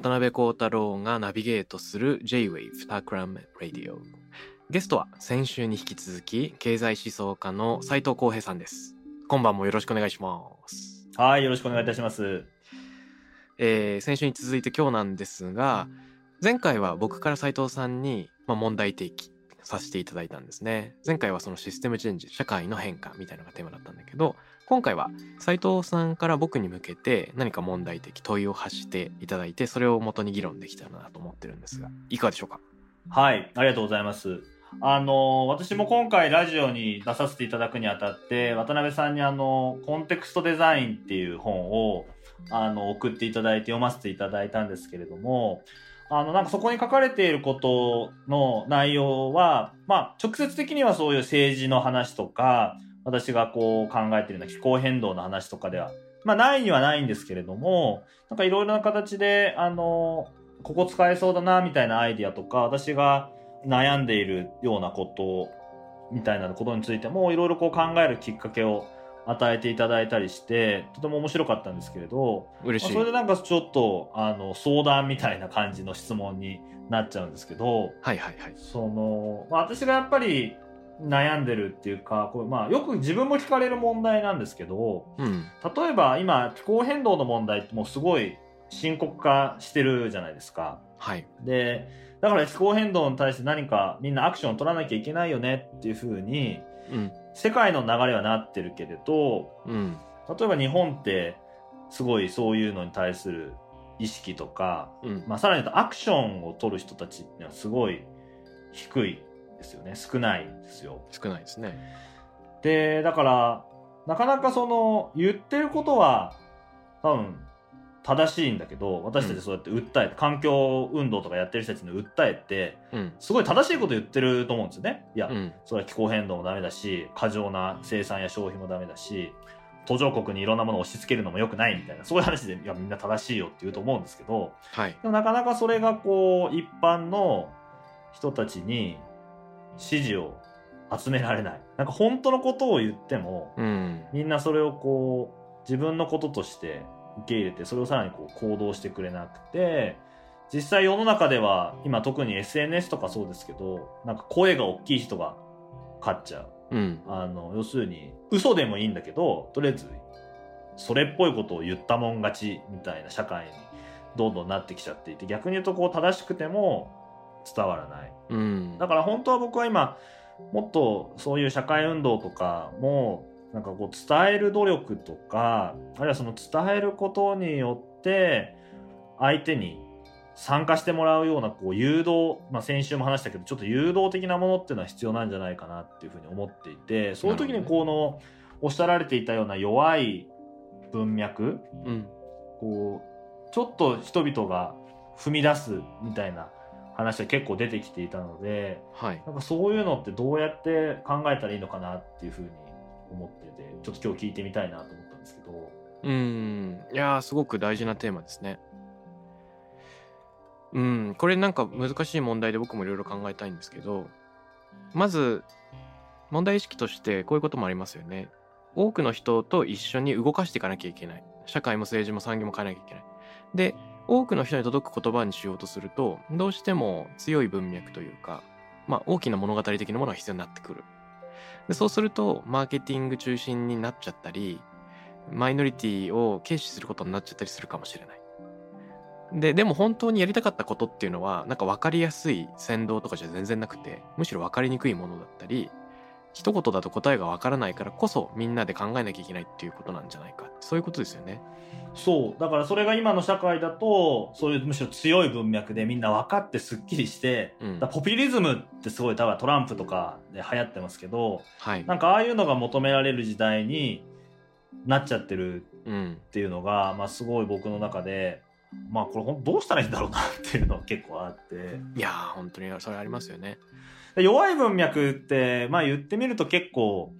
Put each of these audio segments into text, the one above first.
渡辺幸太郎がナビゲートする J-Wave Takram Radio ゲストは先週に引き続き経済思想家の斉藤浩平さんです。今晩もよろしくお願いします。はい、よろしくお願いいたします。えー先週に続いて今日なんですが前回は僕から斉藤さんに、まあ、問題提起させていただいたんですね前回はそのシステムチェンジ社会の変化みたいなのがテーマだったんだけど今回は斉藤さんから僕に向けて何か問題的問いを発していただいてそれを元に議論できたらなと思ってるんですがいかがでしょうか？はい、ありがとうございます。あの、私も今回ラジオに出させていただくにあたって、渡辺さんにあの、コンテクストデザインっていう本を、あの、送っていただいて読ませていただいたんですけれども、あの、なんかそこに書かれていることの内容は、まあ、直接的にはそういう政治の話とか、私がこう考えてるような気候変動の話とかでは、まあ、ないにはないんですけれども、なんかいろいろな形で、あの、ここ使えそうだな、みたいなアイディアとか、私が悩んでいるようなことみたいなことについても、いろいろこう考えるきっかけを与えていただいたりして、とても面白かったんですけれど、嬉しい。まあそれでなんかちょっと、あの、相談みたいな感じの質問になっちゃうんですけど、はいはいはい。その、まあ、私がやっぱり悩んでるっていうか、こうまあ、よく自分も聞かれる問題なんですけど、うん。例えば今、気候変動の問題ってもうすごい深刻化してるじゃないですか。はい。で、だから気候変動に対して何かみんなアクションを取らなきゃいけないよねっていうふうに、うん世界の流れはなってるけれど、うん例えば日本ってすごいそういうのに対する意識とか、うんまあ、さらに言うとアクションを取る人たちっていうのはすごい低いですよね。少ないんですよ。少ないですねで、だから、なかなかその、言ってることは、多分、正しいんだけど、私たちそうやって訴えて、環境運動とかやってる人たちの訴えて、うん。すごい正しいこと言ってると思うんですよね。いや、うん。それは気候変動もダメだし、過剰な生産や消費もダメだし、途上国にいろんなものを押し付けるのも良くないみたいな、そういう話で、いや、みんな正しいよって言うと思うんですけど、はい。でもなかなかそれがこう、一般の人たちに支持を集められない。なんか本当のことを言っても、うん。みんなそれをこう、自分のこととして受け入れて、それをさらにこう行動してくれなくて、実際世の中では、今特に SNS とかそうですけど、なんか声が大きい人が勝っちゃう。うんあの、要するに、嘘でもいいんだけど、とりあえず、それっぽいことを言ったもん勝ちみたいな社会にどんどんなってきちゃっていて、逆に言うとこう正しくても伝わらない。うんだから本当は僕は今、もっとそういう社会運動とかも、なんかこう伝える努力とか、あるいはその伝えることによって、相手に参加してもらうようなこう誘導、まあ先週も話したけど、ちょっと誘導的なものっていうのは必要なんじゃないかなっていうふうに思っていて、そういう時にこの、おっしゃられていたような弱い文脈、うん。こう、ちょっと人々が踏み出すみたいな話が結構出てきていたので、はい。なんかそういうのってどうやって考えたらいいのかなっていうふうに思ってて、ちょっと今日聞いてみたいなと思ったんですけど。うん。いやすごく大事なテーマですね。うん。これなんか難しい問題で僕もいろいろ考えたいんですけどまず問題意識としてこういうこともありますよね。多くの人と一緒に動かしていかなきゃいけない。社会も政治も産業も変えなきゃいけない。で多くの人に届く言葉にしようとするとどうしても強い文脈というかまあ大きな物語的なものが必要になってくる。でそうするとマーケティング中心になっちゃったりマイノリティを軽視することになっちゃったりするかもしれない。ででも本当にやりたかったことっていうのはなんか分かりやすい先導とかじゃ全然なくてむしろ分かりにくいものだったり一言だと答えが分からないからこそみんなで考えなきゃいけないっていうことなんじゃないかそういうことですよね。そうだからそれが今の社会だとそういうむしろ強い文脈でみんな分かってすっきりして、うんポピュリズムってすごい多分トランプとかで流行ってますけどはい。なんかああいうのが求められる時代になっちゃってるうん。っていうのが、まあ、すごい僕の中でまあこれどうしたらいいんだろうなっていうのは結構あっていやー本当にそれありますよね。で弱い文脈って、まあ、言ってみると結構、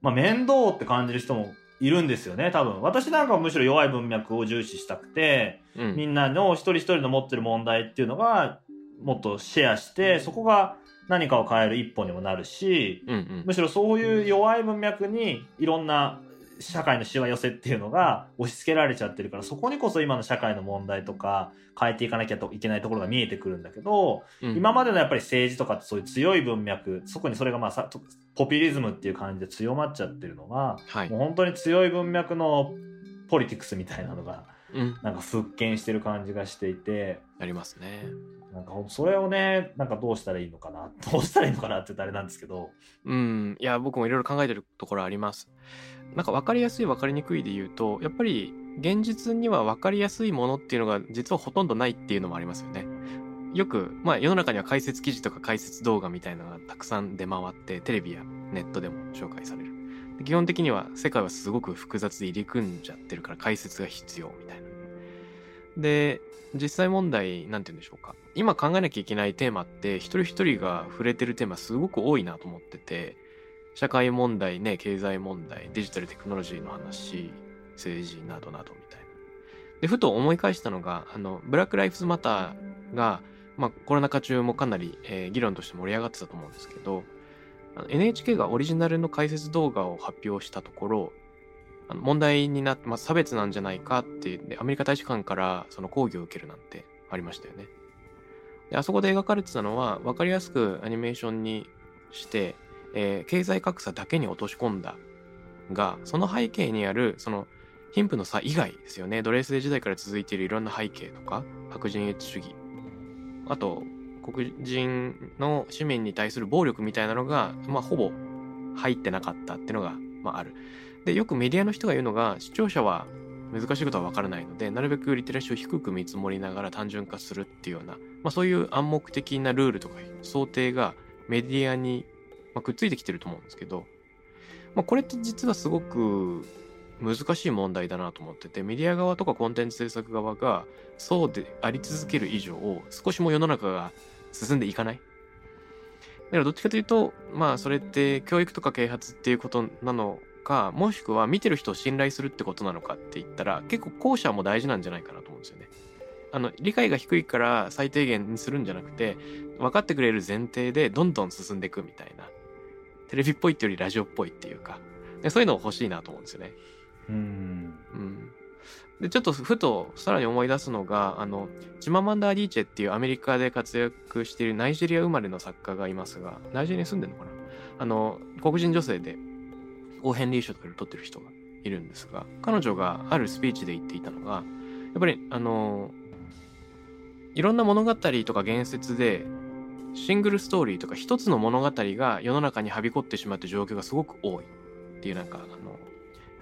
まあ、面倒って感じる人もいるんですよね多分。私なんかはむしろ弱い文脈を重視したくてうん。みんなの一人一人の持ってる問題っていうのがもっとシェアしてそこが何かを変える一歩にもなるしうんうん。むしろそういう弱い文脈にいろんな社会のしわ寄せっていうのが押し付けられちゃってるからそこにこそ今の社会の問題とか変えていかなきゃいけないところが見えてくるんだけど、うん今までのやっぱり政治とかってそういう強い文脈特にそれがまあさとポピュリズムっていう感じで強まっちゃってるのが、はいもう。本当に強い文脈のポリティクスみたいなのがうん。なんか復権してる感じがしていてありますね。なんかそれをねなんかどうしたらいいのかなどうしたらいいのかなって言ったらあれなんですけどうん。いや僕もいろいろ考えてるところあります。なんか分かりやすい分かりにくいで言うとやっぱり現実には分かりやすいものっていうのが実はほとんどないっていうのもありますよね。よく、まあ世の中には解説記事とか解説動画みたいなのがたくさん出回ってテレビやネットでも紹介される。基本的には世界はすごく複雑で入り組んじゃってるから解説が必要みたいな。で、実際問題、なんて言うんでしょうか。今考えなきゃいけないテーマって、一人一人が触れてるテーマすごく多いなと思ってて、社会問題ね、経済問題、デジタルテクノロジーの話、政治などなどみたいな。で、ふと思い返したのが、あの、ブラック・ライフズ・マターが、まあ、コロナ禍中もかなり、えー議論として盛り上がってたと思うんですけど、NHK がオリジナルの解説動画を発表したところ、問題になって、まあ、差別なんじゃないかってでアメリカ大使館からその抗議を受けるなんてありましたよね。であそこで描かれてたのは分かりやすくアニメーションにして、えー経済格差だけに落とし込んだがその背景にあるその貧富の差以外ですよね奴隷制時代から続いているいろんな背景とか白人越主義あと黒人の市民に対する暴力みたいなのが、まあ、ほぼ入ってなかったっていうのが、まあ、ある。でよくメディアの人が言うのが視聴者は難しいことは分からないのでなるべくリテラシーを低く見積もりながら単純化するっていうような、まあ、そういう暗黙的なルールとか想定がメディアに、まあ、くっついてきてると思うんですけど、まあ、これって実はすごく難しい問題だなと思っててメディア側とかコンテンツ制作側がそうであり続ける以上少しも世の中が進んでいかないだからどっちかというとまあそれって教育とか啓発っていうことなのかもしくは見てる人を信頼するってことなのかって言ったら結構後者も大事なんじゃないかなと思うんですよね。あの理解が低いから最低限にするんじゃなくて分かってくれる前提でどんどん進んでいくみたいなテレビっぽいっていうよりラジオっぽいっていうか。でそういうの欲しいなと思うんですよね。うん。うん、でちょっとふとさらに思い出すのがあのチママンダ・アディーチェっていうアメリカで活躍しているナイジェリア生まれの作家がいますがナイジェリアに住んでるのかな？あの黒人女性でオーヘンリー賞とかで取ってる人がいるんですが彼女があるスピーチで言っていたのがやっぱりあのいろんな物語とか言説でシングルストーリーとか一つの物語が世の中にはびこってしまって状況がすごく多いっていうなんかあの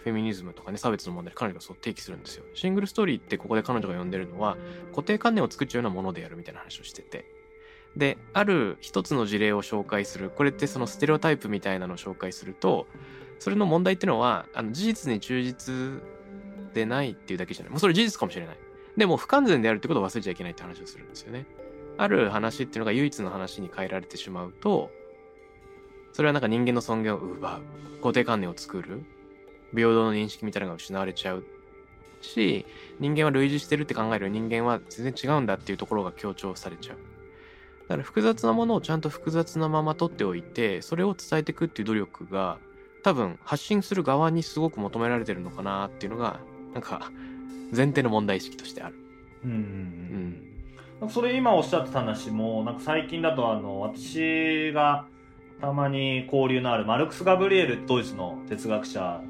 フェミニズムとかね差別の問題で彼女がそう提起するんですよ。シングルストーリーってここで彼女が呼んでるのは固定観念を作っちゃうようなものでやるみたいな話をしててである一つの事例を紹介するこれってそのステレオタイプみたいなのを紹介するとそれの問題っていうのはあの事実に忠実でないっていうだけじゃない。もうそれ事実かもしれない。でも不完全であるってことを忘れちゃいけないって話をするんですよね。ある話っていうのが唯一の話に変えられてしまうとそれはなんか人間の尊厳を奪う。固定観念を作る。平等の認識みたいなのが失われちゃうし人間は類似してるって考える人間は全然違うんだっていうところが強調されちゃう。だから複雑なものをちゃんと複雑なまま取っておいてそれを伝えていくっていう努力が多分発信する側にすごく求められてるのかなっていうのがなんか前提の問題意識としてある。うん。うんそれ今おっしゃってた話もなんか最近だとあの私がたまに交流のあるマルクス・ガブリエルドイツの哲学者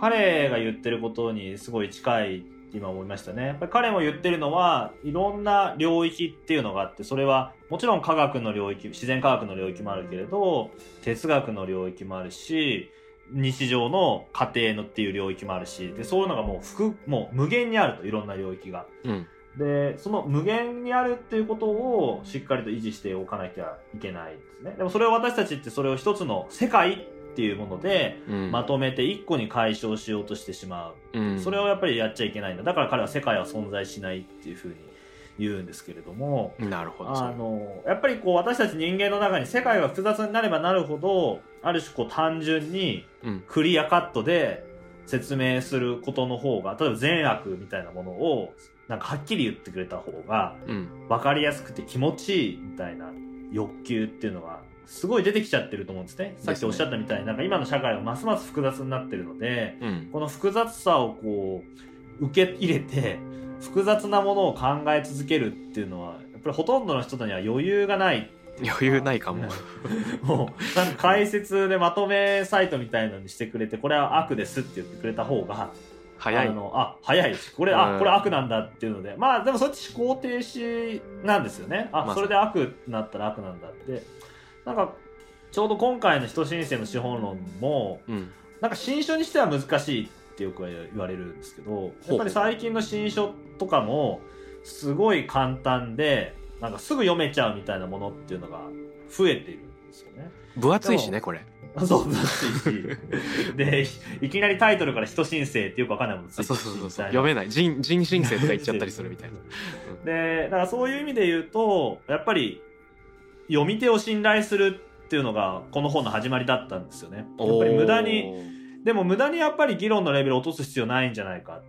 彼が言ってることにすごい近いって今思いましたね。やっぱり彼も言ってるのは、いろんな領域っていうのがあって、それはもちろん科学の領域、自然科学の領域もあるけれど、哲学の領域もあるし、日常の家庭のっていう領域もあるし、で、そういうのがもう、もう無限にあると、いろんな領域が。うん。で、その無限にあるっていうことをしっかりと維持しておかなきゃいけないですね。でもそれを私たちってそれを一つの世界っていうもので、うん。まとめて一個に解消しようとしてしまう。うん。それをやっぱりやっちゃいけないんだ。だから彼は世界は存在しないっていうふうに言うんですけれども、なるほど。あの、やっぱりこう私たち人間の中に世界が複雑になればなるほど、ある種こう単純にうん。クリアカットで説明することの方が、例えば善悪みたいなものを、なんかはっきり言ってくれた方が、うん。分かりやすくて気持ちいいみたいな欲求っていうのが、すごい出てきちゃってると思うんですね。さっきおっしゃったみたいに、なんか今の社会はますます複雑になってるので、うん。この複雑さをこう、受け入れて、複雑なものを考え続けるっていうのは、やっぱりほとんどの人には余裕がない。余裕ないかも。もう、なんか解説でまとめサイトみたいのにしてくれて、これは悪ですって言ってくれた方が、早いあ。の、あ、早いし、これ、うあ、んこれ悪なんだっていうので、まあでもそっち思考停止なんですよね。あ、まあそれで悪になったら悪なんだって。なんか、ちょうど今回の人申請の資本論も、うん。なんか新書にしては難しいってよく言われるんですけど、やっぱり最近の新書とかも、すごい簡単で、なんかすぐ読めちゃうみたいなものっていうのが増えているんですよね。分厚いしね、これ。そう、分厚いし。で、いきなりタイトルから人申請ってよくわかんないものついてそうそうそうそう。読めない。人、人申請とか言っちゃったりするみたいな。で、だからそういう意味で言うと、やっぱり読み手を信頼するっていうのがこの本の始まりだったんですよね。やっぱり無駄に、でも無駄にやっぱり議論のレベルを落とす必要ないんじゃないか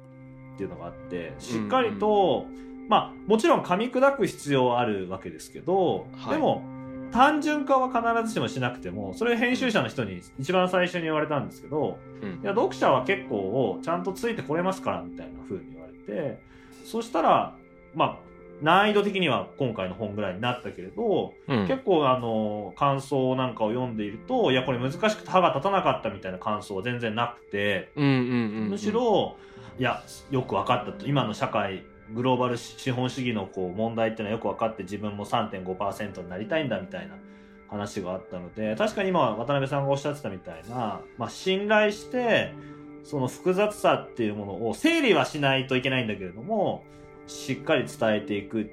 っていうのがあって、しっかりと、まあもちろん噛み砕く必要はあるわけですけど、はいでも単純化は必ずしもしなくても、それ編集者の人に一番最初に言われたんですけど、うんいや、読者は結構ちゃんとついてこれますから、みたいな風に言われて、そしたら、まあ、難易度的には今回の本ぐらいになったけれど、うん。結構あの、感想なんかを読んでいると、いや、これ難しくて歯が立たなかったみたいな感想は全然なくて。むしろ、いや、よく分かったと。今の社会、グローバル資本主義のこう問題っていうのはよく分かって自分も3.5%になりたいんだみたいな話があったので、確かに今渡辺さんがおっしゃってたみたいな、まあ信頼して、その複雑さっていうものを整理はしないといけないんだけれども、しっかり伝えていくっ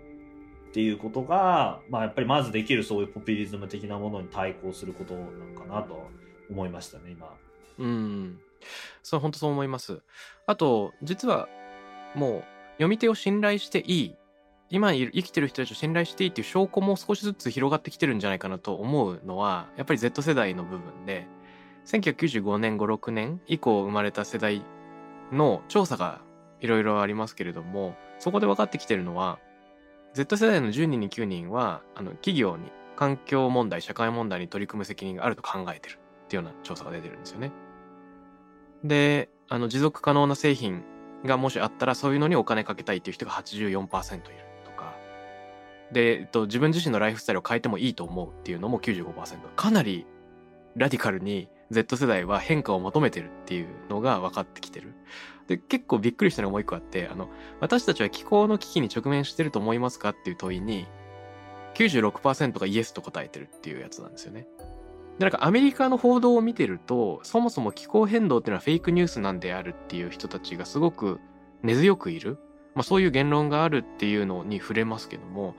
ていうことが、まあやっぱりまずできるそういうポピュリズム的なものに対抗することなのかなと思いましたね、今。うん。そう、本当そう思います。あと、実は、もう、読み手を信頼していい。今生きてる人たちを信頼していいっていう証拠も少しずつ広がってきてるんじゃないかなと思うのは、やっぱり Z 世代の部分で、1995年、5、6年以降生まれた世代の調査がいろいろありますけれども、そこで分かってきてるのは、Z 世代の10人に9人は、あの、企業に環境問題、社会問題に取り組む責任があると考えてるっていうような調査が出てるんですよね。で、あの、持続可能な製品がもしあったら、そういうのにお金かけたいっていう人が84%いるとか、で、えっと、自分自身のライフスタイルを変えてもいいと思うっていうのも95%。かなりラディカルに Z 世代は変化を求めてるっていうのが分かってきてる。で、結構びっくりしたのがもう一個あって、あの、私たちは気候の危機に直面してると思いますかっていう問いに、96%がイエスと答えてるっていうやつなんですよね。で、なんかアメリカの報道を見てると、そもそも気候変動っていうのはフェイクニュースなんであるっていう人たちがすごく根強くいる。まあそういう言論があるっていうのに触れますけども、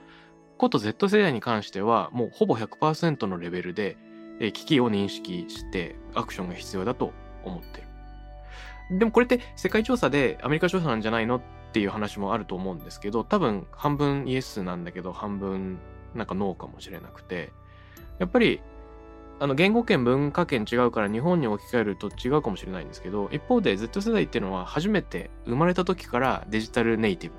こと Z 世代に関してはもうほぼ100%のレベルで、危機を認識してアクションが必要だと思ってる。でもこれって世界調査でアメリカ調査なんじゃないのっていう話もあると思うんですけど、多分半分イエスなんだけど半分なんかノーかもしれなくて、やっぱりあの言語圏文化圏違うから日本に置き換えると違うかもしれないんですけど一方で Z 世代っていうのは初めて生まれた時からデジタルネイティブ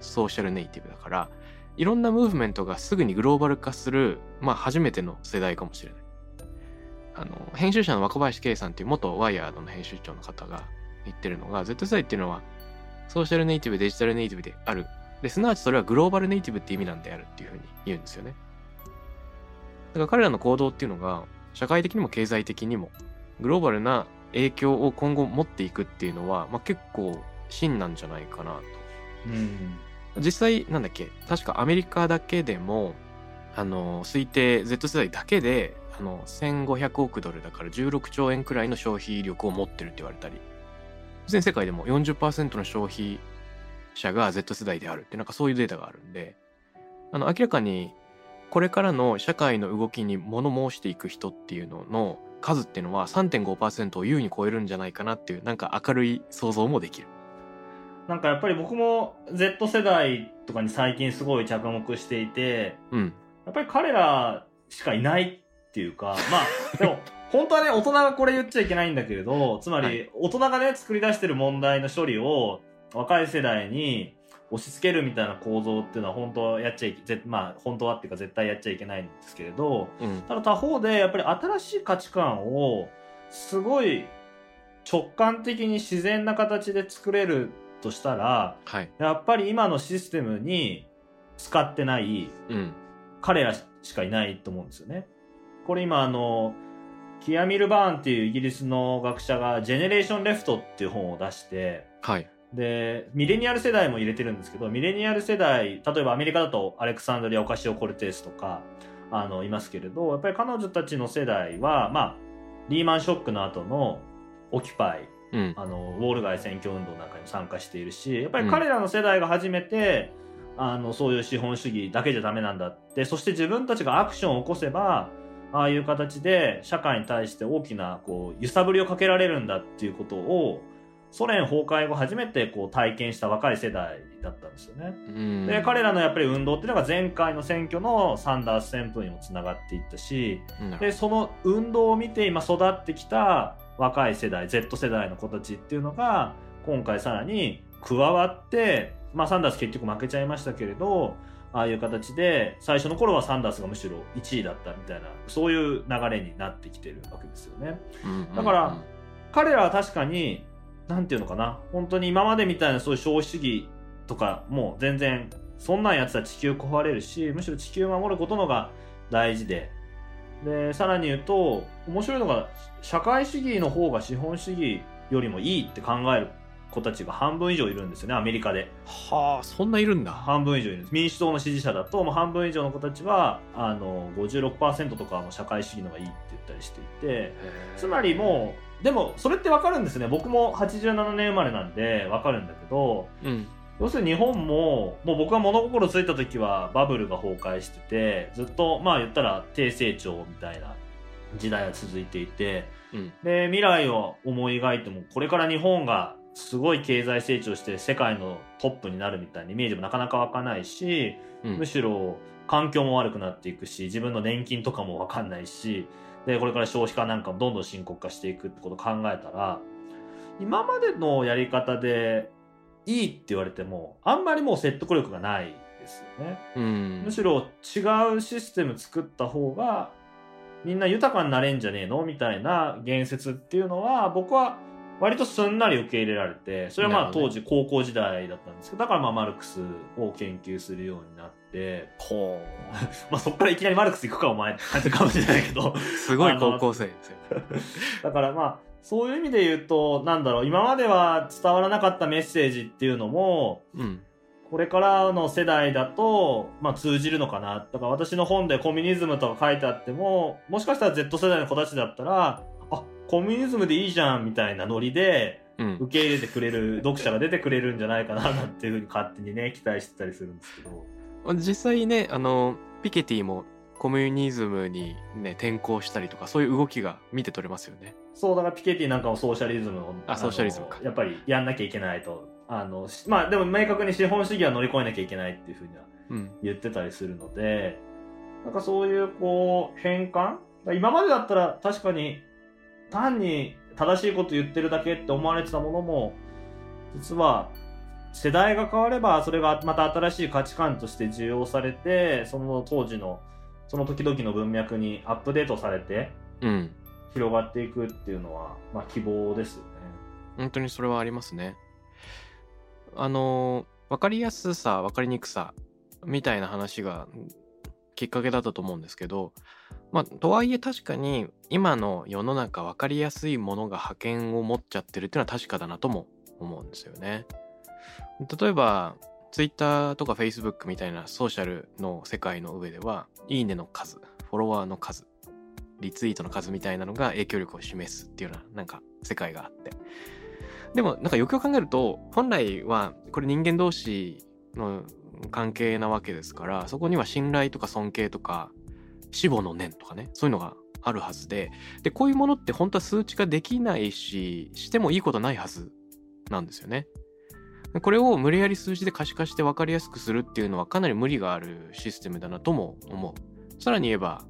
ソーシャルネイティブだからいろんなムーブメントがすぐにグローバル化するまあ初めての世代かもしれない。あの編集者の若林圭さんっていう元ワイヤードの編集長の方が言ってるのが Z 世代っていうのはソーシャルネイティブデジタルネイティブである。ですなわちそれはグローバルネイティブって意味なんであるっていうふうに言うんですよね。から彼らの行動っていうのが社会的にも経済的にもグローバルな影響を今後持っていくっていうのは、まあ、結構真なんじゃないかなと。うん。実際なんだっけ？確かアメリカだけでもあの推定 Z 世代だけであの1500億ドルだから16兆円くらいの消費力を持ってるって言われたり全世界でも40%の消費者が Z 世代であるってなんかそういうデータがあるんであの明らかにこれからの社会の動きに物申していく人っていうのの数っていうのは3.5%を優に超えるんじゃないかなっていうなんか明るい想像もできる。なんかやっぱり僕も Z 世代とかに最近すごい着目していて、うん。やっぱり彼らしかいないっていうか、まあ、でも、本当はね、大人がこれ言っちゃいけないんだけれど、つまはり、大人がね、作り出してる問題の処理を、若い世代に押し付けるみたいな構造っていうのは、本当はやっちゃいけ、ぜまあ、本当はっていうか絶対やっちゃいけないんですけれど、うん。ただ他方で、やっぱり新しい価値観を、すごい直感的に自然な形で作れるとしたら、はい。やっぱり今のシステムに使ってないうん。彼らしかいないと思うんですよね。これ今あの、キアミル・バーンっていうイギリスの学者がジェネレーション・レフトっていう本を出して、はい。で、ミレニアル世代も入れてるんですけど、ミレニアル世代、例えばアメリカだとアレクサンドリア・オカシオ・コルテースとか、あの、いますけれど、やっぱり彼女たちの世代は、まあ、リーマンショックの後のオキュパイ、うん。あのウォール街選挙運動なんかにも参加しているしやっぱり彼らの世代が初めて、あのそういう資本主義だけじゃダメなんだってそして自分たちがアクションを起こせばああいう形で社会に対して大きなこう揺さぶりをかけられるんだっていうことをソ連崩壊後初めてこう体験した若い世代だったんですよね。うんで彼らのやっぱり運動っていうのが前回の選挙のサンダース旋風にもつながっていったしでその運動を見て今育ってきた若い世代 Z 世代の子たちっていうのが今回さらに加わって、まあ、サンダース結局負けちゃいましたけれどああいう形で最初の頃はサンダースがむしろ1位だったみたいなそういう流れになってきてるわけですよね。うんだから彼らは確かになんていうのかな。本当に今までみたいなそういう消費主義とかもう全然そんなんやってたら地球壊れるしむしろ地球を守ることのが大事で。でさらに言うと面白いのが社会主義の方が資本主義よりもいいって考える子たちが半分以上いるんですよねアメリカで。はあそんないるんだ。半分以上いるんです。民主党の支持者だともう半分以上の子たちはあの56%とかはもう社会主義の方がいいって言ったりしていて。つまりもうでもそれってわかるんですね。僕も87年生まれなんでわかるんだけどうん。要するに日本ももう僕が物心ついた時はバブルが崩壊しててずっとまあ言ったら低成長みたいな時代が続いていてうん。で未来を思い描いてもこれから日本がすごい経済成長して世界のトップになるみたいなイメージもなかなか湧かないしうん。むしろ環境も悪くなっていくし自分の年金とかも分かんないしでこれから少子化なんかもどんどん深刻化していくってことを考えたら今までのやり方でいいって言われてもあんまりもう説得力がないですよね。うんむしろ違うシステム作った方がみんな豊かになれんじゃねえの？みたいな言説っていうのは僕は割とすんなり受け入れられてそれはまあ当時高校時代だったんですけどだからまあマルクスを研究するようになってほ まあそっからいきなりマルクス行くかお前って感じかもしれないけどう すごい高校生ですよ。だからまあそういう意味で言うとなんだろう今までは伝わらなかったメッセージっていうのもうん。これからの世代だと、まあ、通じるのかな。だから私の本でコミュニズムとか書いてあっても、もしかしたら Z 世代の子たちだったら、あ、コミュニズムでいいじゃんみたいなノリでうん受け入れてくれる読者が出てくれるんじゃないかななんていうふうに勝手にね、期待してたりするんですけど。実際ねあのピケティもコミュニズムにね転向したりとかそういう動きが見て取れますよねそう、だからピケティなんかもソーシャリズムを、のあソーシャリズムかやっぱりやんなきゃいけないと。あの、しまあでも明確に資本主義は乗り越えなきゃいけないっていうふうにはうん言ってたりするので、なんかそういうこう変換？今までだったら確かに単に正しいこと言ってるだけって思われてたものも、実は世代が変わればそれがまた新しい価値観として受容されて、その当時の、その時々の文脈にアップデートされてうん広がっていくっていうのは、まあ希望ですよね。本当にそれはありますねあの分かりやすさ分かりにくさみたいな話がきっかけだったと思うんですけどまあとはいえ確かに今の世の中分かりやすいものが覇権を持っちゃってるっていうのは確かだなとも思うんですよね。例えば Twitter とか Facebook みたいなソーシャルの世界の上ではいいねの数フォロワーの数リツイートの数みたいなのが影響力を示すっていうようななんか世界があってでもなんかよくよく考えると本来はこれ人間同士の関係なわけですからそこには信頼とか尊敬とか死母の念とかねそういうのがあるはずででこういうものって本当は数値化できないししてもいいことないはずなんですよね。これを無理やり数字で可視化して分かりやすくするっていうのはかなり無理があるシステムだなとも思う。さらに言えば、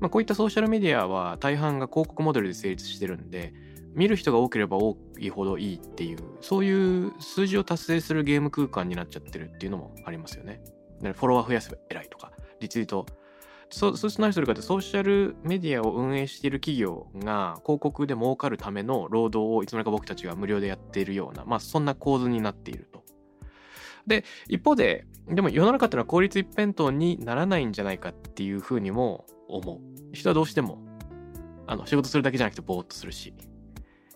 まあ、こういったソーシャルメディアは大半が広告モデルで成立してるんで、見る人が多ければ多いほどいいっていう、そういう数字を達成するゲーム空間になっちゃってるっていうのもありますよね。フォロワー増やせば偉いとか、リツイートそそうすると何するかってソーシャルメディアを運営している企業が広告で儲かるための労働をいつの間にか僕たちが無料でやっているような、まあそんな構図になっていると。で、一方で、でも世の中ってのは効率一辺倒にならないんじゃないかっていうふうにも思う。人はどうしても、あの、仕事するだけじゃなくてぼーっとするし、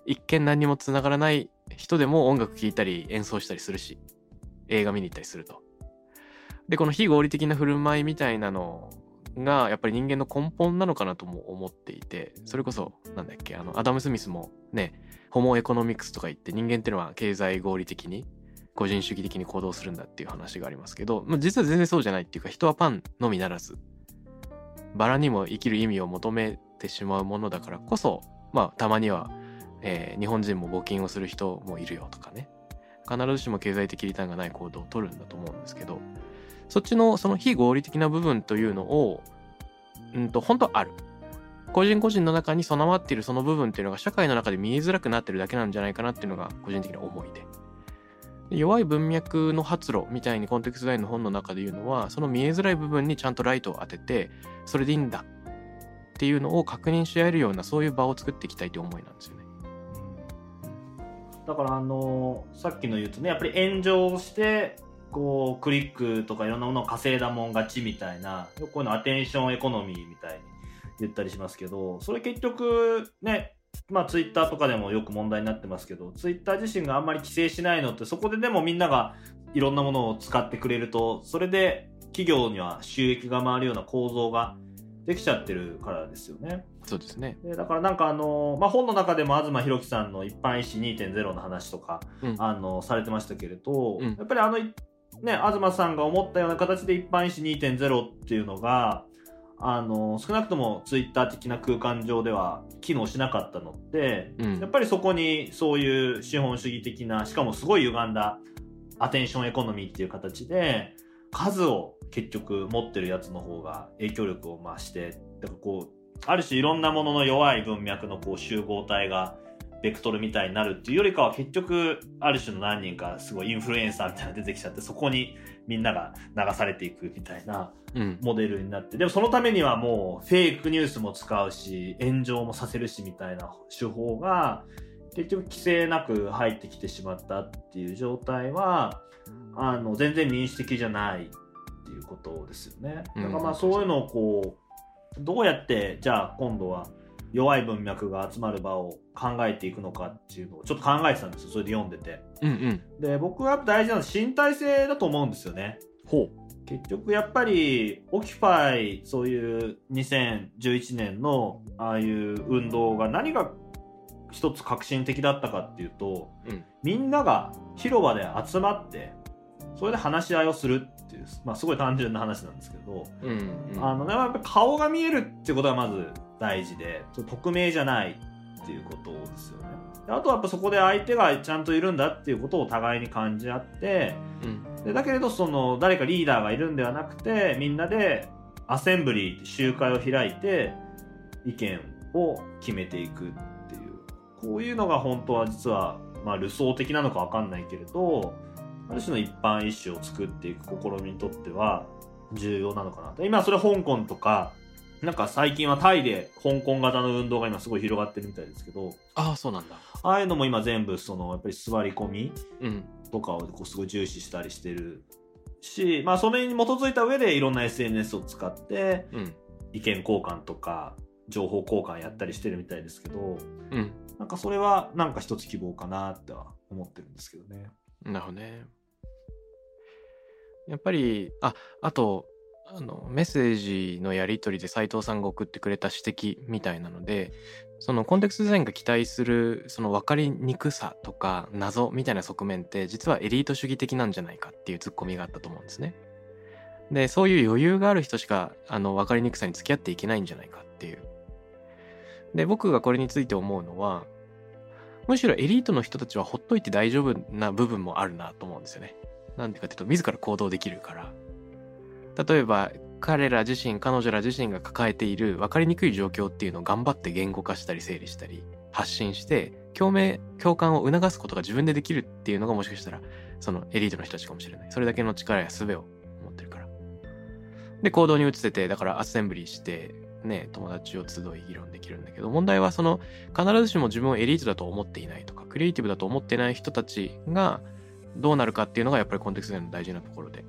一見何にも繋がらない人でも音楽聴いたり演奏したりするし、映画見に行ったりすると。で、この非合理的な振る舞いみたいなのがやっぱり人間の根本なのかなとも思っていてそれこそなんだっけあのアダム・スミスもねホモエコノミクスとか言って人間っていうのは経済合理的に個人主義的に行動するんだっていう話がありますけど、まあ、実は全然そうじゃないっていうか人はパンのみならずバラにも生きる意味を求めてしまうものだからこそまあたまには、えー、日本人も募金をする人もいるよとかね。必ずしも経済的リターンがない行動を取るんだと思うんですけどそっちのその非合理的な部分というのを、うんと、本当ある。個人個人の中に備わっているその部分っていうのが社会の中で見えづらくなってるだけなんじゃないかなっていうのが個人的な思いで。弱い文脈の発露みたいにコンテクストラインの本の中で言うのは、その見えづらい部分にちゃんとライトを当てて、それでいいんだっていうのを確認し合えるようなそういう場を作っていきたいという思いなんですよね。だからあのさっきの言うとねやっぱり炎上してこうクリックとかいろんなものを稼いだもん勝ちみたいなこういうのアテンションエコノミーみたいに言ったりしますけどそれ結局ねまあツイッターとかでもよく問題になってますけどツイッター自身があんまり規制しないのってそこででもみんながいろんなものを使ってくれるとそれで企業には収益が回るような構造ができちゃってるからですよね。そうですね。でだからなんかあの、まあ、本の中でも東博樹さんの一般医師2.0の話とか、うん、あのされてましたけれど、うん、やっぱりあのね、東さんが思ったような形で一般医師2.0っていうのが、あの、少なくともツイッター的な空間上では機能しなかったのって、うん、やっぱりそこにそういう資本主義的な、しかもすごい歪んだアテンションエコノミーっていう形で、数を結局持ってるやつの方が影響力を増して、だからこう、ある種いろんなものの弱い文脈のこう集合体がベクトルみたいになるっていうよりかは結局ある種の何人かすごいインフルエンサーみたいなの出てきちゃってそこにみんなが流されていくみたいなモデルになって、うん、でもそのためにはもうフェイクニュースも使うし炎上もさせるしみたいな手法が結局規制なく入ってきてしまったっていう状態はあの全然民主的じゃないっていうことですよね。だからまあそういうのをこうどうやってじゃあ今度は弱い文脈が集まる場を考えていくのかっていうのをちょっと考えてたんですよそれで読んでて、うんうん、で僕は大事なのは身体性だと思うんですよね。ほう。結局やっぱりオキュパイそういう2011年のああいう運動が何が一つ革新的だったかっていうと、うん、みんなが広場で集まってそれで話し合いをするっていう、まあ、すごい単純な話なんですけど、うんうん、あのやっぱ顔が見えるっていうことがまず大事で匿名じゃないっていうことですよね。あとはやっぱそこで相手がちゃんといるんだっていうことを互いに感じ合って、うん、でだけれどその誰かリーダーがいるんではなくてみんなでアセンブリー集会を開いて意見を決めていくっていう。こういうのが本当は実はまあ理想的なのか分かんないけれどある種の一般一種を作っていく試みにとっては重要なのかな今それ香港とかなんか最近はタイで香港型の運動が今すごい広がってるみたいですけど、ああ、そうなんだ。ああいうのも今全部そのやっぱり座り込みとかをこうすごい重視したりしてるし、まあそれに基づいた上でいろんな SNS を使って意見交換とか情報交換やったりしてるみたいですけど、うん。なんかそれはなんか一つ希望かなっては思ってるんですけどね。なるほどね。やっぱり、あ、あと、あの、メッセージのやり取りで斉藤さんが送ってくれた指摘みたいなので、そのコンテクストデザインが期待する、その分かりにくさとか謎みたいな側面って、実はエリート主義的なんじゃないかっていうツッコミがあったと思うんですね。で、そういう余裕がある人しか、あの、分かりにくさに付き合っていけないんじゃないかっていう。で、僕がこれについて思うのは、むしろエリートの人たちはほっといて大丈夫な部分もあるなと思うんですよね。なんでかっていうと、自ら行動できるから。例えば、彼ら自身、彼女ら自身が抱えている分かりにくい状況っていうのを頑張って言語化したり整理したり、発信して、共鳴、共感を促すことが自分でできるっていうのがもしかしたら、そのエリートの人たちかもしれない。それだけの力や術を持ってるから。で、行動に移せて、だからアッセンブリーして、ね、友達を集い議論できるんだけど、問題はその、必ずしも自分をエリートだと思っていないとか、クリエイティブだと思っていない人たちが、どうなるかっていうのがやっぱりコンテクストでの大事なところで。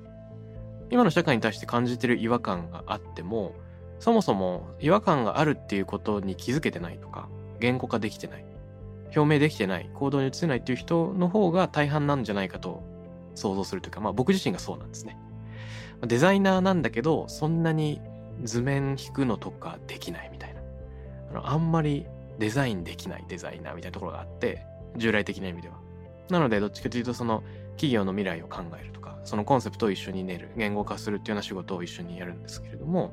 今の社会に対して感じてる違和感があっても、そもそも違和感があるっていうことに気づけてないとか、言語化できてない、表明できてない、行動に移せないっていう人の方が大半なんじゃないかと想像するというか、まあ僕自身がそうなんですね。デザイナーなんだけど、そんなに図面引くのとかできないみたいな。あの、あんまりデザインできないデザイナーみたいなところがあって、従来的な意味では。なので、どっちかというと、その企業の未来を考える、そのコンセプトを一緒に練る、言語化するっていうような仕事を一緒にやるんですけれども、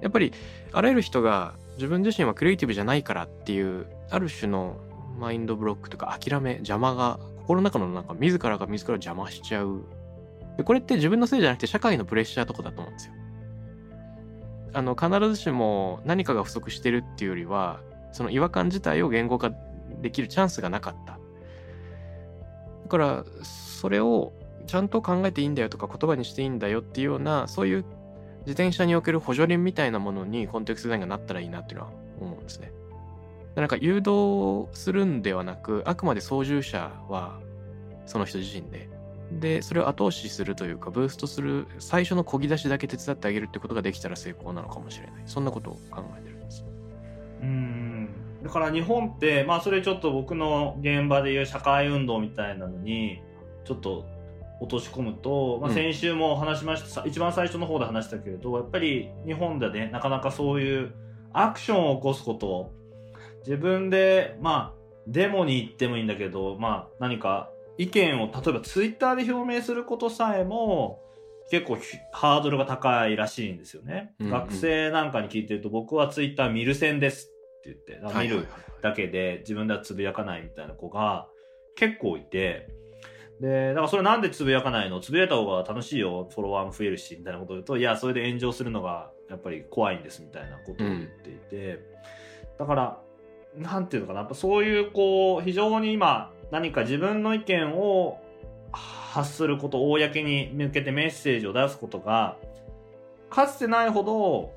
やっぱり、あらゆる人が自分自身はクリエイティブじゃないからっていう、ある種のマインドブロックとか諦め、邪魔が、心の中のなんか自らが自ら邪魔しちゃう。で、これって自分のせいじゃなくて社会のプレッシャーとかだと思うんですよ。あの、必ずしも何かが不足してるっていうよりは、その違和感自体を言語化できるチャンスがなかった。だから、それをちゃんと考えていいんだよとか言葉にしていいんだよっていうような、そういう自転車における補助輪みたいなものにコンテクストデザインがなったらいいなっていうのは思うんですね。なんか誘導するんではなく、あくまで操縦者はその人自身で、で、それを後押しするというか、ブーストする最初の漕ぎ出しだけ手伝ってあげるってことができたら成功なのかもしれない。そんなことを考えてるんです。うんだから日本って、まあそれちょっと僕の現場でいう社会運動みたいなのに、ちょっと落とし込むと、まあうん。先週も話しました、さ一番最初の方で話したけれど、やっぱり日本でね、なかなかそういうアクションを起こすこと、自分で、まあ、デモに行ってもいいんだけど、まあ何か意見を例えばツイッターで表明することさえも、結構ひハードルが高いらしいんですよね。うんうん。学生なんかに聞いてると、僕はツイッター見る線ですって言って、見るだけで自分ではつぶやかないみたいな子が結構いて、で、だからそれなんでつぶやかないの？つぶやいた方が楽しいよ、フォロワーも増えるし、みたいなことを言うと、いや、それで炎上するのがやっぱり怖いんですみたいなことを言っていて、だから、なんていうのかな、やっぱそういうこう、非常に今、何か自分の意見を発すること、公に向けてメッセージを出すことが、かつてないほど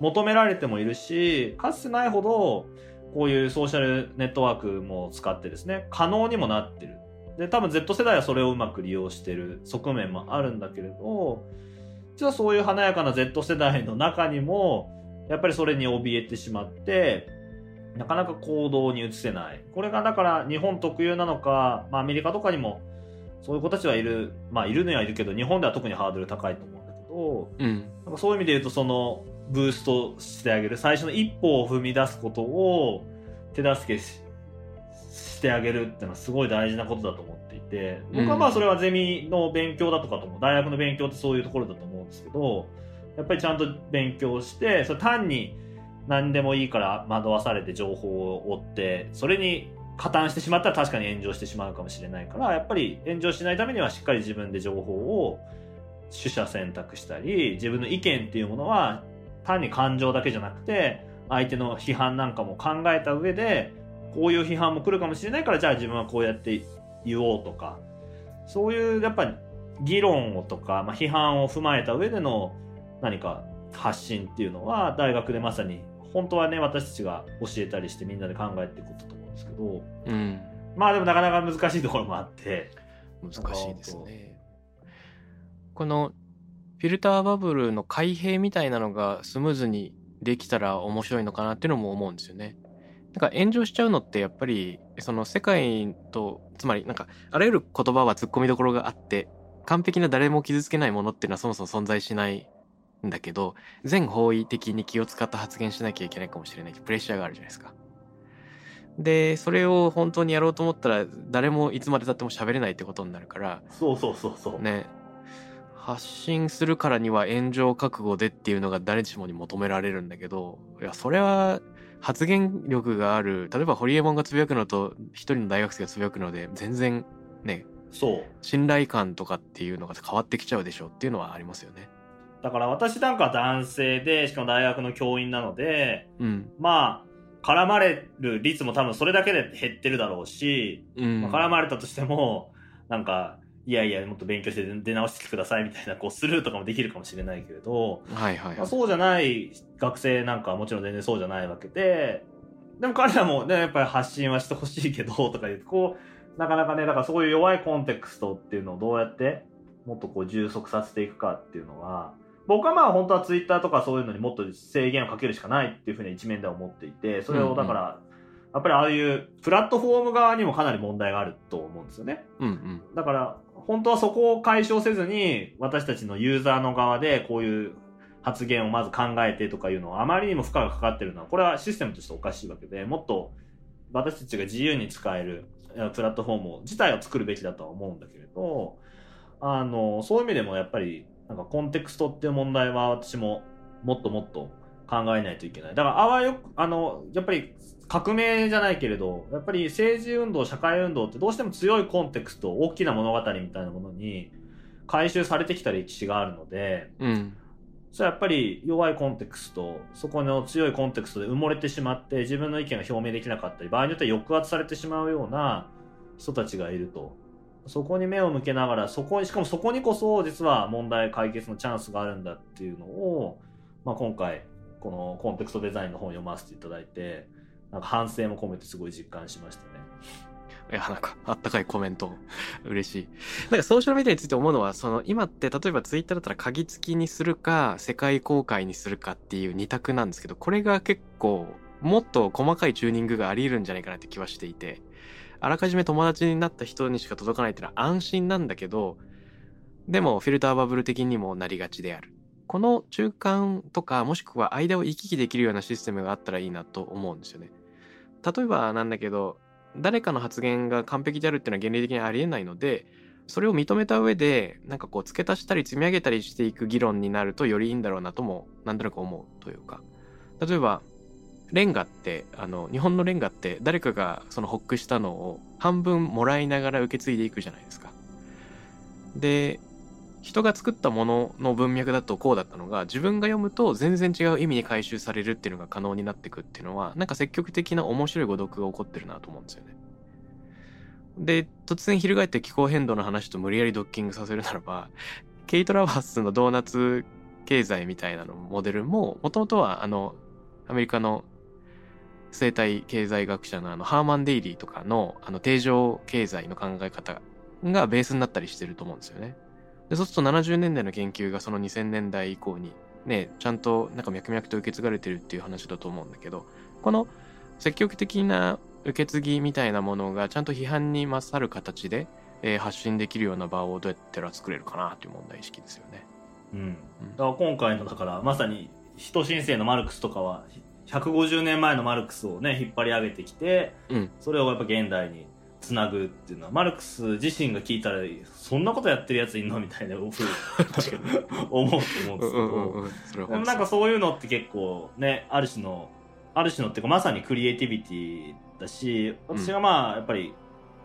求められてもいるし、かつてないほど、こういうソーシャルネットワークも使ってですね、可能にもなってる。で、多分 Z 世代はそれをうまく利用してる側面もあるんだけれど、実はそういう華やかな Z 世代の中にも、やっぱりそれに怯えてしまって、なかなか行動に移せない。これがだから日本特有なのか、まあアメリカとかにもそういう子たちはいる、まあいるにはいるけど、日本では特にハードル高いと思うんだけど、うん。なんかそういう意味で言うと、その、ブーストしてあげる、最初の一歩を踏み出すことを手助けししてあげるっていうのはすごい大事なことだと思っていて、僕はまあそれはゼミの勉強だとかとも、大学の勉強ってそういうところだと思うんですけど、やっぱりちゃんと勉強して、それ単に何でもいいから惑わされて情報を追って、それに加担してしまったら確かに炎上してしまうかもしれないから、やっぱり炎上しないためにはしっかり自分で情報を取捨選択したり、自分の意見っていうものは単に感情だけじゃなくて、相手の批判なんかも考えた上で、こういう批判も来るかもしれないから、じゃあ自分はこうやって言おうとか、そういうやっぱり議論をとか、まあ、批判を踏まえた上での何か発信っていうのは、大学でまさに、本当はね、私たちが教えたりしてみんなで考えていくことだと思うんですけど、うん。まあでもなかなか難しいところもあって、難しいですね。このフィルターバブルの開閉みたいなのがスムーズにできたら面白いのかなっていうのも思うんですよね。なんか炎上しちゃうのってやっぱりその世界とつまりなんかあらゆる言葉は突っ込みどころがあって完璧な誰も傷つけないものっていうのはそもそも存在しないんだけど全方位的に気を使った発言しなきゃいけないかもしれないプレッシャーがあるじゃないですか。でそれを本当にやろうと思ったら誰もいつまでたっても喋れないってことになるからそうそうそうそう。ね発信するからには炎上覚悟でっていうのが誰しもに求められるんだけどいやそれは発言力がある例えばホリエモンがつぶやくのと一人の大学生がつぶやくので全然ねそう。信頼感とかっていうのが変わってきちゃうでしょっていうのはありますよね。だから私なんかは男性で、しかも大学の教員なので、うん。まあ、絡まれる率も多分それだけで減ってるだろうし、うん。まあ絡まれたとしても、なんか、いやいや、もっと勉強して出直してきてくださいみたいな、こう、スルーとかもできるかもしれないけれど、はいはいはい。まあ、そうじゃない学生なんかはもちろん全然そうじゃないわけで、でも彼らもね、やっぱり発信はしてほしいけど、とか言うと、こう、なかなかね、だからそういう弱いコンテクストっていうのをどうやってもっとこう充足させていくかっていうのは、僕はまあ本当はツイッターとかそういうのにもっと制限をかけるしかないっていうふうに一面では思っていて、それをだから、やっぱりああいうプラットフォーム側にもかなり問題があると思うんですよね。うんうん。だから、本当はそこを解消せずに、私たちのユーザーの側でこういう発言をまず考えてとかいうのはあまりにも負荷がかかってるのは、これはシステムとしておかしいわけで、もっと私たちが自由に使えるプラットフォーム自体を作るべきだとは思うんだけれど、あの、そういう意味でもやっぱり、なんかコンテクストっていう問題は私ももっともっと考えないといけない。だから、あわよく、あの、やっぱり革命じゃないけれど、やっぱり政治運動、社会運動ってどうしても強いコンテクスト、大きな物語みたいなものに回収されてきた歴史があるので、うん。それはやっぱり弱いコンテクスト、そこの強いコンテクストで埋もれてしまって自分の意見が表明できなかったり、場合によっては抑圧されてしまうような人たちがいると。そこに目を向けながら、そこに、しかもそこにこそ実は問題解決のチャンスがあるんだっていうのを、まあ、今回、このコンテクストデザインの本を読ませていただいて、なんか反省も込めてすごい実感しましたね。いや、なんか、あったかいコメント。嬉しい。なんか、ソーシャルメディアについて思うのは、その、今って、例えばツイッターだったら、鍵付きにするか、世界公開にするかっていう二択なんですけど、これが結構、もっと細かいチューニングがあり得るんじゃないかなって気はしていて、あらかじめ友達になった人にしか届かないっていうのは安心なんだけど、でも、フィルターバブル的にもなりがちである。この中間とか、もしくは間を行き来できるようなシステムがあったらいいなと思うんですよね。例えばなんだけど、誰かの発言が完璧であるっていうのは原理的にありえないので、それを認めた上で、なんかこう付け足したり積み上げたりしていく議論になるとよりいいんだろうなとも、なんとなく思うというか。例えば、レンガって、あの、日本のレンガって誰かがそのホックしたのを半分もらいながら受け継いでいくじゃないですか。で、人が作ったものの文脈だとこうだったのが自分が読むと全然違う意味に回収されるっていうのが可能になってくっていうのはなんか積極的な面白い誤読が起こってるなと思うんですよね。で突然翻って気候変動の話と無理やりドッキングさせるならば ケイト・ラバースのドーナツ経済みたいなのモデルももともとはあのアメリカの生態経済学者のあのハーマン・デイリーとかのあの定常経済の考え方がベースになったりしてると思うんですよね。でそうすると70年代の研究がその2000年代以降にねちゃんとなんか脈々と受け継がれてるっていう話だと思うんだけどこの積極的な受け継ぎみたいなものがちゃんと批判に勝る形で、えー発信できるような場をどうやったら作れるかなっていう問題意識ですよね。うん。だから今回の、だからまさに人申請のマルクスとかは、150年前のマルクスをね、引っ張り上げてきて、うんそれをやっぱ現代につなぐっていうのは、マルクス自身が聞いたら、そんなことやってるやついんの？みたいな、思うと思うんですけど、でもなんかそういうのって結構ね、ある種の、ある種のっていうかまさにクリエイティビティだし、私がまあやっぱり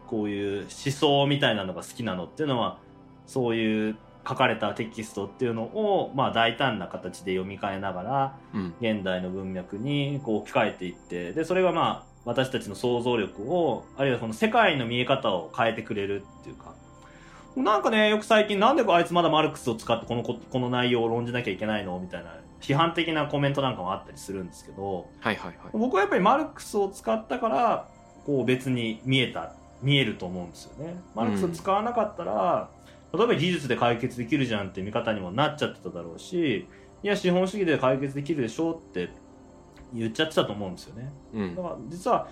こういう思想みたいなのが好きなのっていうのは、そういう書かれたテキストっていうのをまあ大胆な形で読み替えながら、うん。現代の文脈にこう置き換えていって、で、それがまあ私たちの想像力を、あるいはこの世界の見え方を変えてくれるっていうか、なんかね、よく最近なんであいつまだマルクスを使ってこのここの内容を論じなきゃいけないの？みたいな批判的なコメントなんかもあったりするんですけど、はいはいはい。僕はやっぱりマルクスを使ったから、こう別に見えた、見えると思うんですよね。マルクスを使わなかったら、例えば技術で解決できるじゃんって見方にもなっちゃってただろうし、いや、資本主義で解決できるでしょって言っちゃってたと思うんですよね。うん。だから実は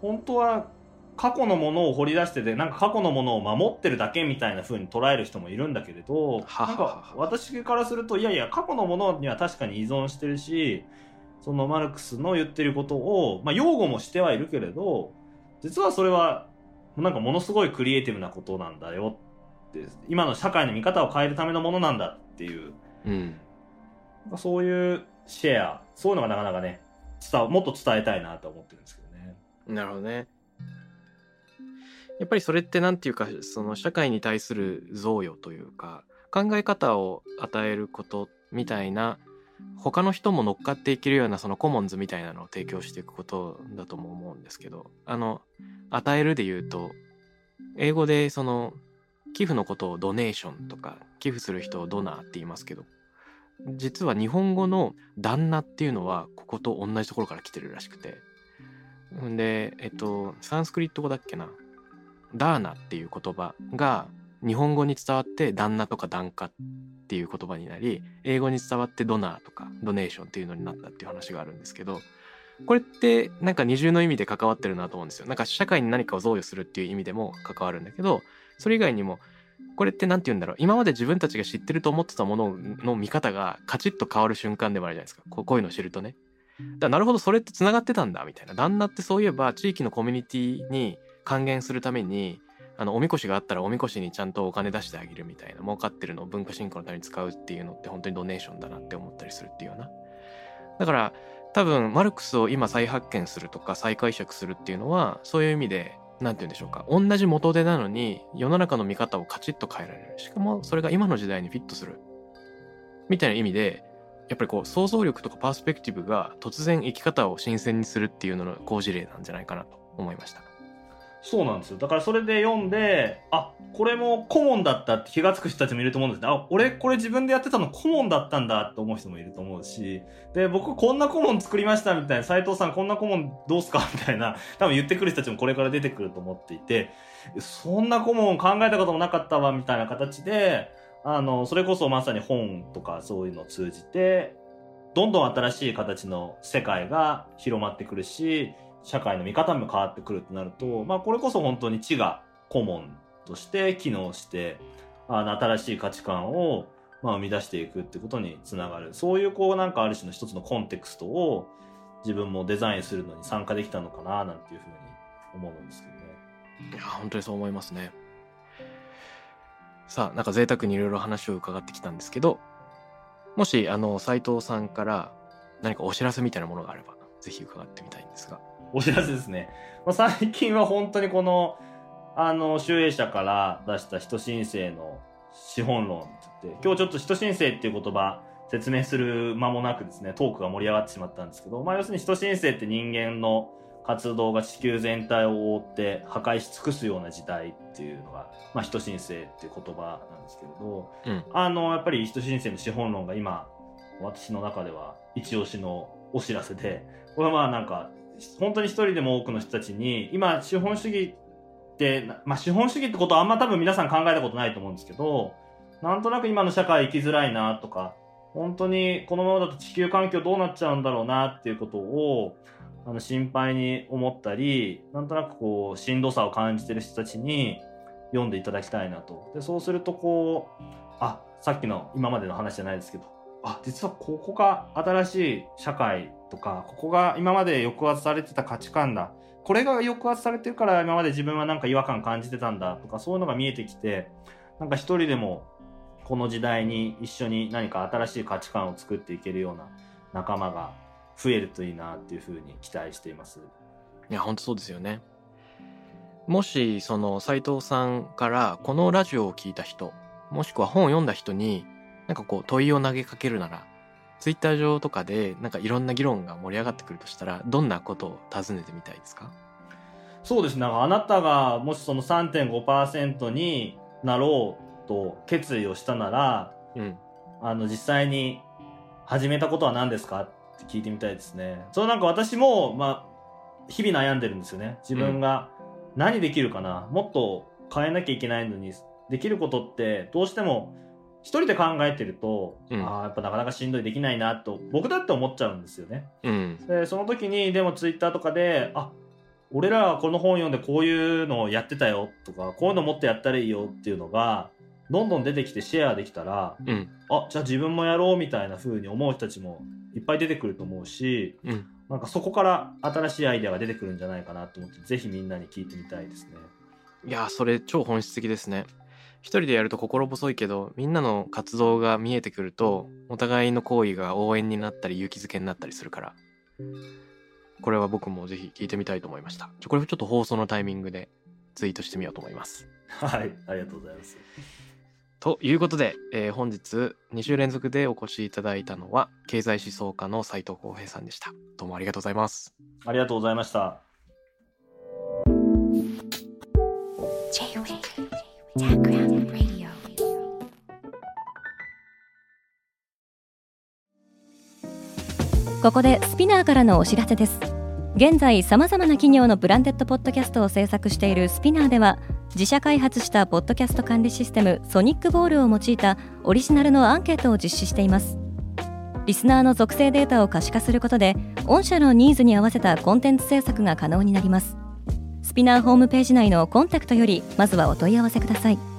本当は過去のものを掘り出しててなんか過去のものを守ってるだけみたいな風に捉える人もいるんだけれどなんか私からするといやいや過去のものには確かに依存してるしそのマルクスの言ってることを、まあ、擁護もしてはいるけれど実はそれはなんかものすごいクリエイティブなことなんだよって今の社会の見方を変えるためのものなんだっていう。うん。そういうシェアそういうのがなかなかね伝もっと伝えたいなと思ってるんですけどね。なるほどね。やっぱりそれってなんていうかその社会に対する贈与というか考え方を与えることみたいな他の人も乗っかっていけるようなそのコモンズみたいなのを提供していくことだとも思うんですけどあの与えるで言うと英語でその寄付のことをドネーションとか寄付する人をドナーって言いますけど実は日本語の旦那っていうのはここと同じところから来てるらしくて。でえっとサンスクリット語だっけな？ダーナっていう言葉が日本語に伝わって旦那とか檀家っていう言葉になり英語に伝わってドナーとかドネーションっていうのになったっていう話があるんですけどこれってなんか二重の意味で関わってるなと思うんですよ。なんか社会に何かを贈与するっていう意味でも関わるんだけどそれ以外にもこれって何て言うんだろう。今まで自分たちが知ってると思ってたものの見方がカチッと変わる瞬間でもあるじゃないですか。こういうのを知るとね。だなるほどそれって繋がってたんだみたいな。旦那ってそういえば地域のコミュニティに還元するためにあのおみこしがあったらおみこしにちゃんとお金出してあげるみたいな儲かってるのを文化振興のために使うっていうのって本当にドネーションだなって思ったりするっていうような。だから多分マルクスを今再発見するとか再解釈するっていうのはそういう意味で何て言うんでしょうか。同じ元手なのに世の中の見方をカチッと変えられる。しかもそれが今の時代にフィットする。みたいな意味でやっぱりこう想像力とかパースペクティブが突然生き方を新鮮にするっていうのの好事例なんじゃないかなと思いました。そうなんですよ。だからそれで読んで、あ、これも顧問だったって気がつく人たちもいると思うんですね。あ、俺これ自分でやってたの顧問だったんだって思う人もいると思うし、で、僕こんな顧問作りましたみたいな、斉藤さんこんな顧問どうすか？みたいな、多分言ってくる人たちもこれから出てくると思っていて、そんな顧問考えたこともなかったわみたいな形で、あの、それこそまさに本とかそういうのを通じて、どんどん新しい形の世界が広まってくるし、社会の見方も変わってくるとなると、まあ、これこそ本当に知が顧問として機能して、あの、新しい価値観を、まあ、生み出していくってことにつながる。そういう、こう、なんかある種の一つのコンテクストを自分もデザインするのに参加できたのかな、なんていうふうに思うんですけどね。いや本当にそう思いますね。さあなんか贅沢にいろいろ話を伺ってきたんですけどもしあの斉藤さんから何かお知らせみたいなものがあればぜひ伺ってみたいんですが。お知らせですね。まあ、最近は本当にこの、あの、集英社から出した人申請の資本論って言って、今日ちょっと人申請っていう言葉説明する間もなくですね、トークが盛り上がってしまったんですけど、まあ要するに人申請って人間の活動が地球全体を覆って破壊し尽くすような時代っていうのが、まあ人申請っていう言葉なんですけれど、うんあの、やっぱり人申請の資本論が今、私の中では一押しのお知らせで、これはまあなんか、本当に一人でも多くの人たちに、今、資本主義って、まあ資本主義ってことはあんま多分皆さん考えたことないと思うんですけど、なんとなく今の社会生きづらいなとか、本当にこのままだと地球環境どうなっちゃうんだろうなっていうことを、あの心配に思ったり、なんとなくこう、しんどさを感じてる人たちに読んでいただきたいなと。で、そうするとこう、あ、さっきの今までの話じゃないですけど、あ、実はここが新しい社会とか、ここが今まで抑圧されてた価値観だ。これが抑圧されてるから今まで自分はなんか違和感感じてたんだとか、そういうのが見えてきて、なんか一人でもこの時代に一緒に何か新しい価値観を作っていけるような仲間が増えるといいなっていうふうに期待しています。いや本当そうですよね。もしその斉藤さんからこのラジオを聞いた人もしくは本を読んだ人になんかこう問いを投げかけるならツイッター上とかでなんかいろんな議論が盛り上がってくるとしたらどんなことを尋ねてみたいですか？そうですね。なんかあなたがもしその3.5%になろうと決意をしたなら、うんあの、実際に始めたことは何ですか？って聞いてみたいですね。そうなんか私も、まあ、日々悩んでるんですよね。自分が何できるかな、もっと変えなきゃいけないのに、できることってどうしても一人で考えてると、うん。ああやっぱなかなかしんどいできないなと僕だって思っちゃうんですよね。うん。でその時にでもツイッターとかであ俺らはこの本読んでこういうのをやってたよとかこういうのもっとやったらいいよっていうのがどんどん出てきてシェアできたらうん。あじゃあ自分もやろうみたいな風に思う人たちもいっぱい出てくると思うしうん。なんかそこから新しいアイデアが出てくるんじゃないかなと思ってぜひみんなに聞いてみたいですね。いやーそれ超本質的ですね一人でやると心細いけどみんなの活動が見えてくるとお互いの行為が応援になったり勇気づけになったりするから。これは僕もぜひ聞いてみたいと思いました。ちょこれちょっと放送のタイミングでツイートしてみようと思います。はいありがとうございます。ということで、えー本日2週連続でお越しいただいたのは経済思想家の斉藤浩平さんでした。どうもありがとうございます。ありがとうございました。J-Wave ここで SPINEAR からのお知らせです。現在さまざまな企業の branded podcast を制作している SPINEAR では自社開発したポッドキャスト管理システム Sonicbowl を用いたオリジナルのアンケートを実施しています。リスナーの属性データを可視化することで御社のニーズに合わせたコンテンツ制作が可能になります。スピナーホームページ内のコンタクトよりまずはお問い合わせください。